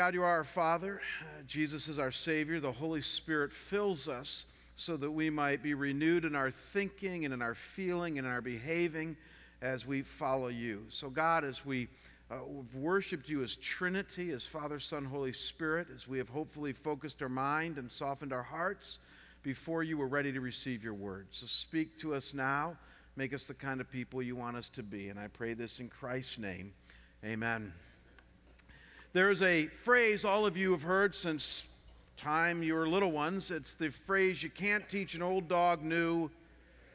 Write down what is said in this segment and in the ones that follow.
God, you are our Father. Uh, Jesus is our Savior. The Holy Spirit fills us so that we might be renewed in our thinking and in our feeling and in our behaving as we follow you. So, God, as we uh, have worshiped you as Trinity, as Father, Son, Holy Spirit, as we have hopefully focused our mind and softened our hearts before you, we're ready to receive your word. So, speak to us now. Make us the kind of people you want us to be. And I pray this in Christ's name. Amen. There is a phrase all of you have heard since time you were little ones. It's the phrase, you can't teach an old dog new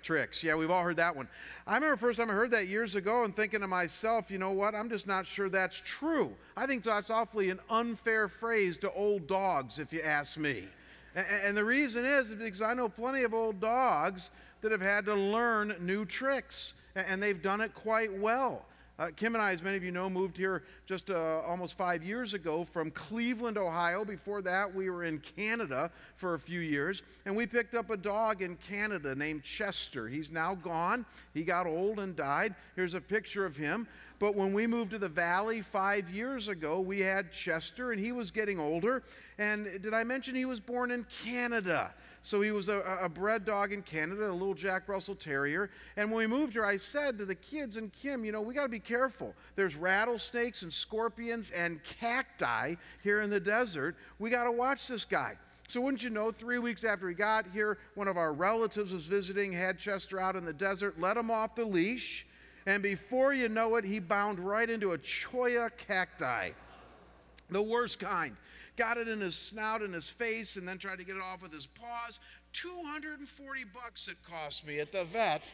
tricks. Yeah, we've all heard that one. I remember first time I heard that years ago and thinking to myself, you know what, I'm just not sure that's true. I think that's awfully an unfair phrase to old dogs, if you ask me. And the reason is because I know plenty of old dogs that have had to learn new tricks, and they've done it quite well. Uh, Kim and I, as many of you know, moved here just uh, almost five years ago from Cleveland, Ohio. Before that, we were in Canada for a few years, and we picked up a dog in Canada named Chester. He's now gone. He got old and died. Here's a picture of him. But when we moved to the valley five years ago, we had Chester, and he was getting older. And did I mention he was born in Canada? So he was a, a bred dog in Canada, a little Jack Russell Terrier. And when we moved here, I said to the kids and Kim, you know, we got to be careful. There's rattlesnakes and scorpions and cacti here in the desert. We got to watch this guy. So, wouldn't you know, three weeks after he got here, one of our relatives was visiting, had Chester out in the desert, let him off the leash, and before you know it, he bound right into a cholla cacti. The worst kind got it in his snout and his face, and then tried to get it off with his paws. 240 bucks it cost me at the vet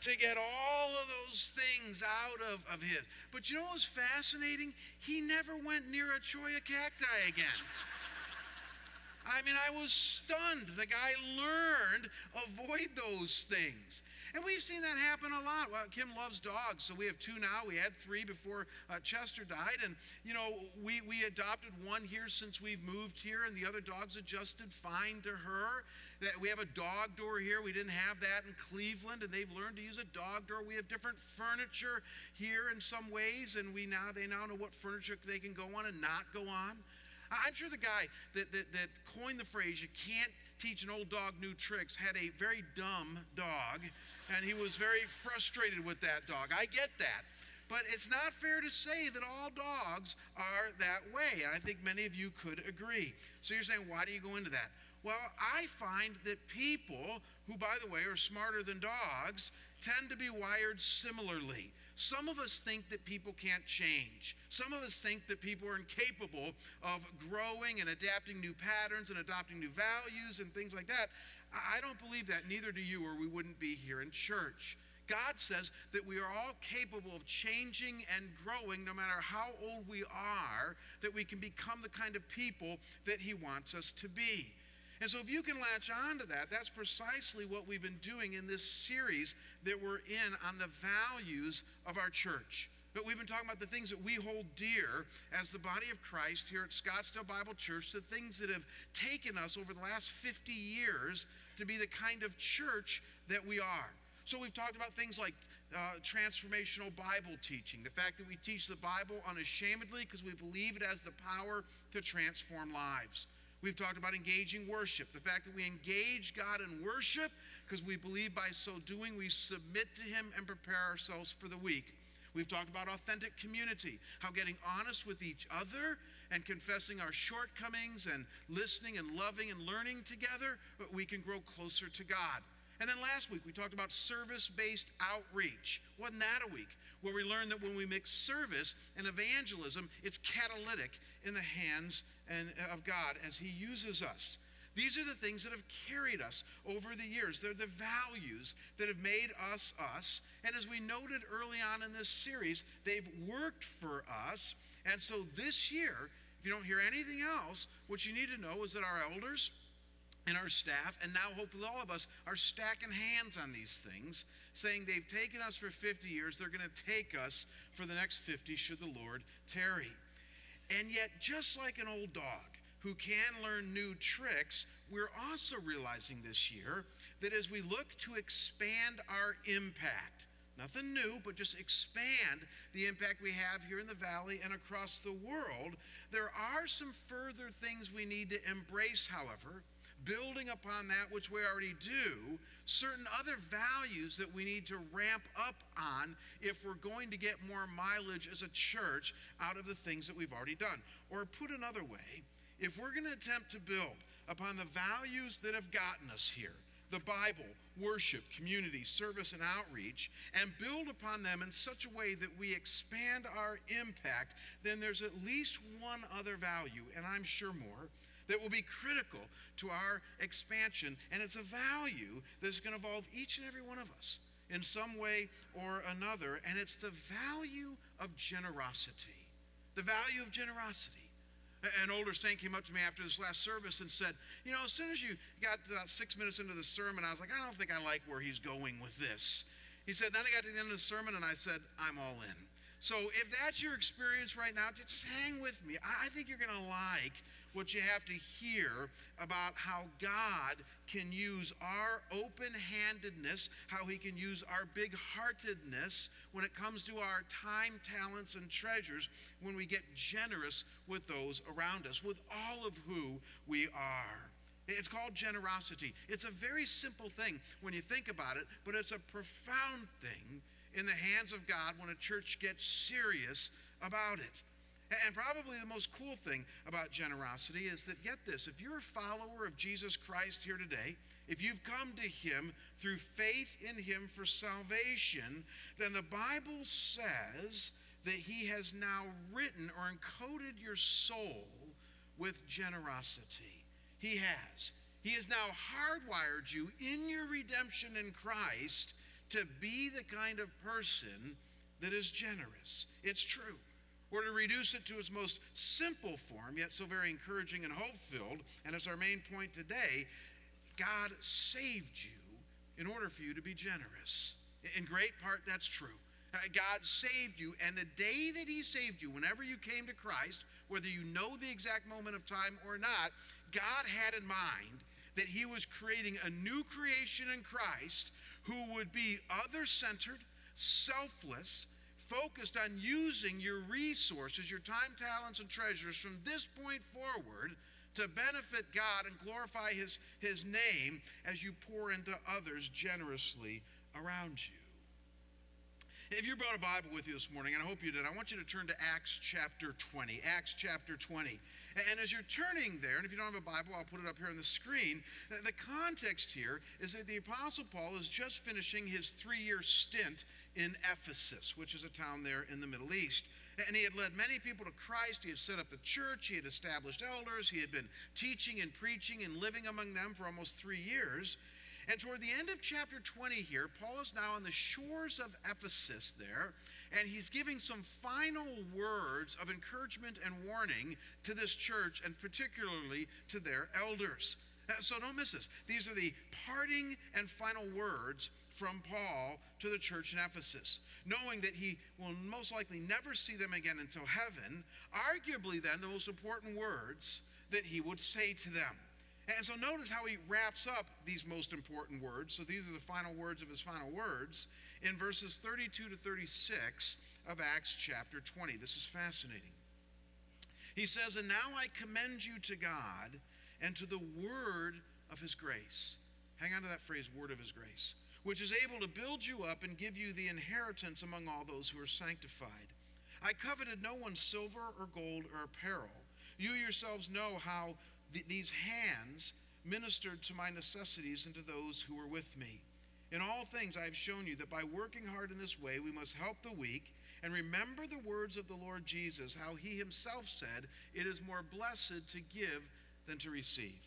to get all of those things out of, of his. But you know what was fascinating? He never went near a cholla cacti again. I mean, I was stunned. The guy learned avoid those things. And we've seen that happen a lot. Well, Kim loves dogs, so we have two now. We had three before uh, Chester died. And, you know, we, we adopted one here since we've moved here, and the other dogs adjusted fine to her. That We have a dog door here. We didn't have that in Cleveland, and they've learned to use a dog door. We have different furniture here in some ways, and we now they now know what furniture they can go on and not go on. I'm sure the guy that, that, that coined the phrase, you can't teach an old dog new tricks, had a very dumb dog and he was very frustrated with that dog. I get that. But it's not fair to say that all dogs are that way. And I think many of you could agree. So you're saying, why do you go into that? Well, I find that people, who, by the way, are smarter than dogs, tend to be wired similarly. Some of us think that people can't change. Some of us think that people are incapable of growing and adapting new patterns and adopting new values and things like that. I don't believe that, neither do you, or we wouldn't be here in church. God says that we are all capable of changing and growing no matter how old we are, that we can become the kind of people that He wants us to be. And so, if you can latch on to that, that's precisely what we've been doing in this series that we're in on the values of our church. But we've been talking about the things that we hold dear as the body of Christ here at Scottsdale Bible Church, the things that have taken us over the last 50 years to be the kind of church that we are. So we've talked about things like uh, transformational Bible teaching, the fact that we teach the Bible unashamedly because we believe it has the power to transform lives. We've talked about engaging worship, the fact that we engage God in worship because we believe by so doing we submit to Him and prepare ourselves for the week. We've talked about authentic community, how getting honest with each other and confessing our shortcomings and listening and loving and learning together, we can grow closer to God. And then last week we talked about service based outreach. Wasn't that a week? Where we learned that when we mix service and evangelism, it's catalytic in the hands and, of God as He uses us. These are the things that have carried us over the years. They're the values that have made us us. And as we noted early on in this series, they've worked for us. And so this year, if you don't hear anything else, what you need to know is that our elders and our staff, and now hopefully all of us, are stacking hands on these things, saying they've taken us for 50 years, they're going to take us for the next 50 should the Lord tarry. And yet, just like an old dog, who can learn new tricks, we're also realizing this year that as we look to expand our impact, Nothing new, but just expand the impact we have here in the valley and across the world. There are some further things we need to embrace, however, building upon that which we already do, certain other values that we need to ramp up on if we're going to get more mileage as a church out of the things that we've already done. Or put another way, if we're going to attempt to build upon the values that have gotten us here, the Bible, worship, community, service, and outreach, and build upon them in such a way that we expand our impact, then there's at least one other value, and I'm sure more, that will be critical to our expansion. And it's a value that's going to involve each and every one of us in some way or another. And it's the value of generosity. The value of generosity. An older saint came up to me after this last service and said, You know, as soon as you got about six minutes into the sermon, I was like, I don't think I like where he's going with this. He said, Then I got to the end of the sermon and I said, I'm all in. So if that's your experience right now, just hang with me. I think you're going to like what you have to hear about how God can use our open handedness, how He can use our big heartedness when it comes to our time, talents, and treasures when we get generous with those around us, with all of who we are. It's called generosity. It's a very simple thing when you think about it, but it's a profound thing in the hands of God when a church gets serious about it. And probably the most cool thing about generosity is that, get this, if you're a follower of Jesus Christ here today, if you've come to Him through faith in Him for salvation, then the Bible says that He has now written or encoded your soul with generosity. He has. He has now hardwired you in your redemption in Christ to be the kind of person that is generous. It's true or to reduce it to its most simple form, yet so very encouraging and hope filled, and it's our main point today God saved you in order for you to be generous. In great part, that's true. Uh, God saved you, and the day that He saved you, whenever you came to Christ, whether you know the exact moment of time or not, God had in mind that He was creating a new creation in Christ who would be other centered, selfless, focused on using your resources, your time, talents, and treasures from this point forward to benefit God and glorify His, His name as you pour into others generously around you. If you brought a Bible with you this morning, and I hope you did, I want you to turn to Acts chapter 20. Acts chapter 20. And as you're turning there, and if you don't have a Bible, I'll put it up here on the screen. The context here is that the Apostle Paul is just finishing his three year stint in Ephesus, which is a town there in the Middle East. And he had led many people to Christ. He had set up the church. He had established elders. He had been teaching and preaching and living among them for almost three years. And toward the end of chapter 20 here, Paul is now on the shores of Ephesus there, and he's giving some final words of encouragement and warning to this church, and particularly to their elders. Uh, so don't miss this. These are the parting and final words from Paul to the church in Ephesus, knowing that he will most likely never see them again until heaven, arguably, then, the most important words that he would say to them. And so notice how he wraps up these most important words. So these are the final words of his final words in verses 32 to 36 of Acts chapter 20. This is fascinating. He says, And now I commend you to God and to the word of his grace. Hang on to that phrase, word of his grace, which is able to build you up and give you the inheritance among all those who are sanctified. I coveted no one's silver or gold or apparel. You yourselves know how th- these hands ministered to my necessities and to those who were with me. In all things, I have shown you that by working hard in this way, we must help the weak and remember the words of the Lord Jesus, how he himself said, It is more blessed to give than to receive.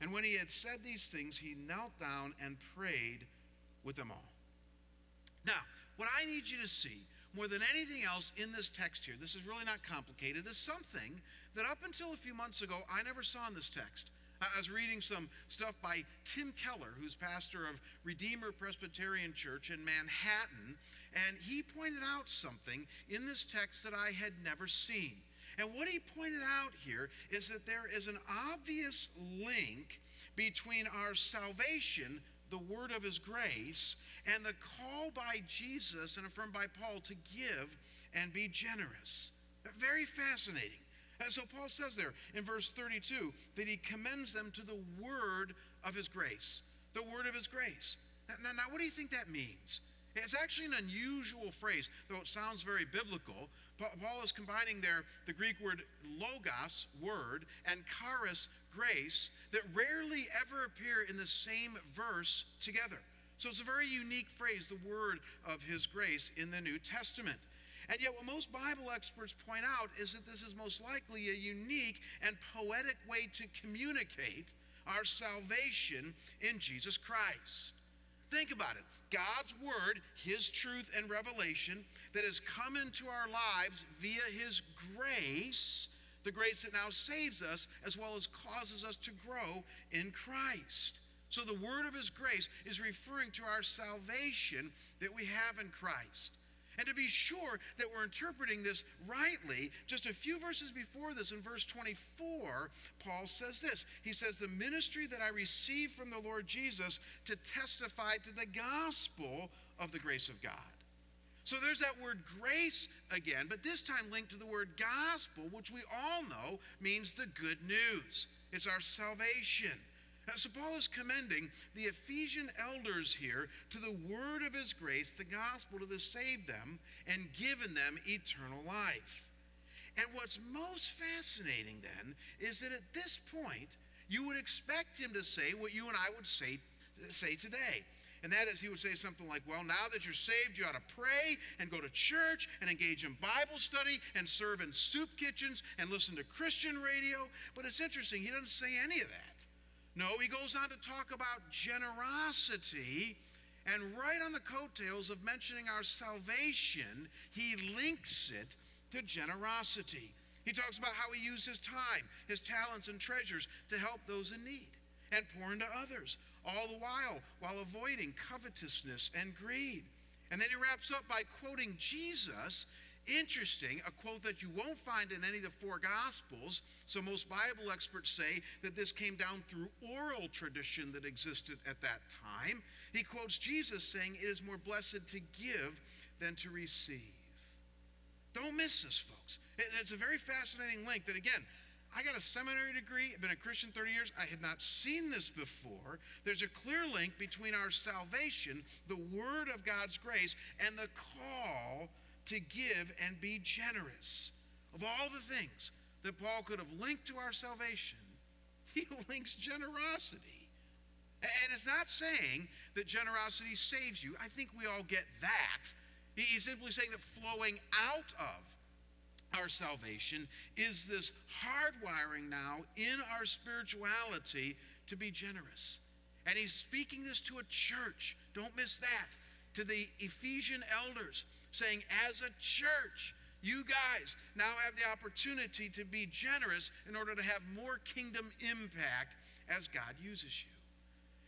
And when he had said these things, he knelt down and prayed with them all. Now, what I need you to see more than anything else in this text here, this is really not complicated, is something that up until a few months ago I never saw in this text. I was reading some stuff by Tim Keller, who's pastor of Redeemer Presbyterian Church in Manhattan, and he pointed out something in this text that I had never seen. And what he pointed out here is that there is an obvious link between our salvation, the word of his grace, and the call by Jesus and affirmed by Paul to give and be generous. Very fascinating. And so Paul says there in verse 32 that he commends them to the word of his grace. The word of his grace. Now, now, what do you think that means? It's actually an unusual phrase, though it sounds very biblical. Paul is combining there the Greek word logos, word, and charis, grace, that rarely ever appear in the same verse together. So it's a very unique phrase, the word of his grace in the New Testament. And yet, what most Bible experts point out is that this is most likely a unique and poetic way to communicate our salvation in Jesus Christ. Think about it God's Word, His truth and revelation that has come into our lives via His grace, the grace that now saves us as well as causes us to grow in Christ. So the word of His grace is referring to our salvation that we have in Christ. And to be sure that we're interpreting this rightly, just a few verses before this, in verse 24, Paul says this. He says, The ministry that I received from the Lord Jesus to testify to the gospel of the grace of God. So there's that word grace again, but this time linked to the word gospel, which we all know means the good news. It's our salvation. So Paul is commending the Ephesian elders here to the word of his grace, the gospel, to have saved them and given them eternal life. And what's most fascinating then is that at this point, you would expect him to say what you and I would say, say today. And that is, he would say something like, Well, now that you're saved, you ought to pray and go to church and engage in Bible study and serve in soup kitchens and listen to Christian radio. But it's interesting, he doesn't say any of that. No, he goes on to talk about generosity. And right on the coattails of mentioning our salvation, he links it to generosity. He talks about how he used his time, his talents, and treasures to help those in need and pour into others, all the while while avoiding covetousness and greed. And then he wraps up by quoting Jesus Interesting, a quote that you won't find in any of the four Gospels. So, most Bible experts say that this came down through oral tradition that existed at that time. He quotes Jesus saying, It is more blessed to give than to receive. Don't miss this, folks. It's a very fascinating link that, again, I got a seminary degree, I've been a Christian 30 years. I had not seen this before. There's a clear link between our salvation, the word of God's grace, and the call to give and be generous. Of all the things that Paul could have linked to our salvation, he links generosity. And it's not saying that generosity saves you. I think we all get that. He's simply saying that flowing out of our salvation is this hardwiring now in our spirituality to be generous. And he's speaking this to a church. Don't miss that. To the Ephesian elders saying, as a church, you guys now have the opportunity to be generous in order to have more kingdom impact as God uses you.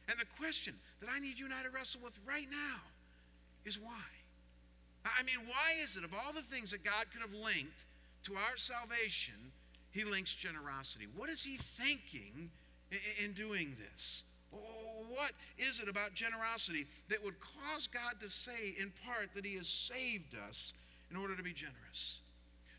And the question that I need you and I to wrestle with right now is why? I mean, why is it, of all the things that God could have linked to our salvation, he links generosity? What is he thinking in doing this? What is it about generosity that would cause God to say, in part, that He has saved us in order to be generous?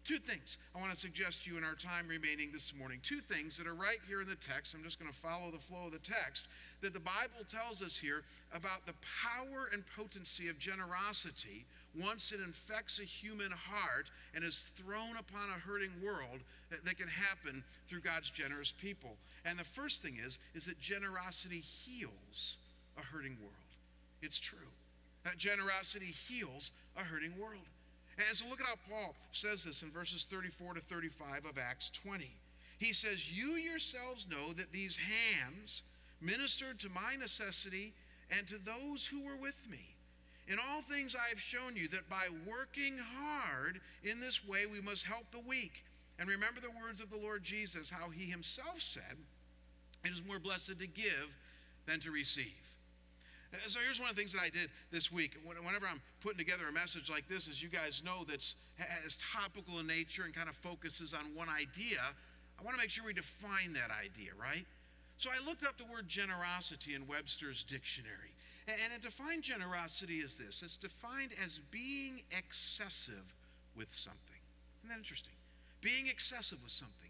Two things I want to suggest to you in our time remaining this morning. Two things that are right here in the text. I'm just going to follow the flow of the text. That the Bible tells us here about the power and potency of generosity once it infects a human heart and is thrown upon a hurting world that can happen through God's generous people. And the first thing is, is that generosity heals a hurting world. It's true. That generosity heals a hurting world. And so look at how Paul says this in verses 34 to 35 of Acts 20. He says, You yourselves know that these hands ministered to my necessity and to those who were with me. In all things I have shown you that by working hard in this way we must help the weak. And remember the words of the Lord Jesus, how he himself said, It is more blessed to give than to receive. Uh, so here's one of the things that I did this week. Whenever I'm putting together a message like this, as you guys know, that's as topical in nature and kind of focuses on one idea, I want to make sure we define that idea, right? So I looked up the word generosity in Webster's dictionary. And to define generosity is this it's defined as being excessive with something. Isn't that interesting? Being excessive with something.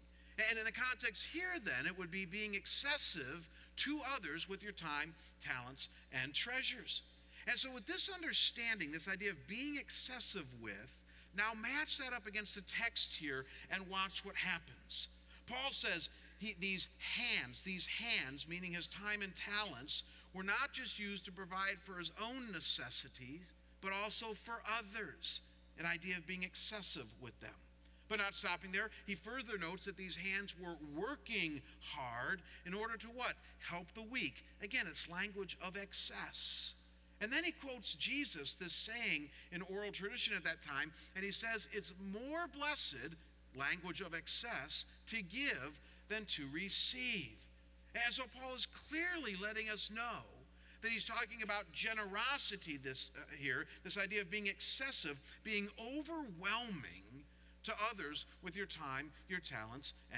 And in the context here, then, it would be being excessive to others with your time, talents, and treasures. And so, with this understanding, this idea of being excessive with, now match that up against the text here and watch what happens. Paul says he, these hands, these hands, meaning his time and talents, were not just used to provide for his own necessities, but also for others. An idea of being excessive with them. But not stopping there, he further notes that these hands were working hard in order to what? Help the weak. Again, it's language of excess. And then he quotes Jesus, this saying in oral tradition at that time, and he says, It's more blessed, language of excess, to give than to receive. And so Paul is clearly letting us know that he's talking about generosity this uh, here, this idea of being excessive, being overwhelming to others with your time, your talents,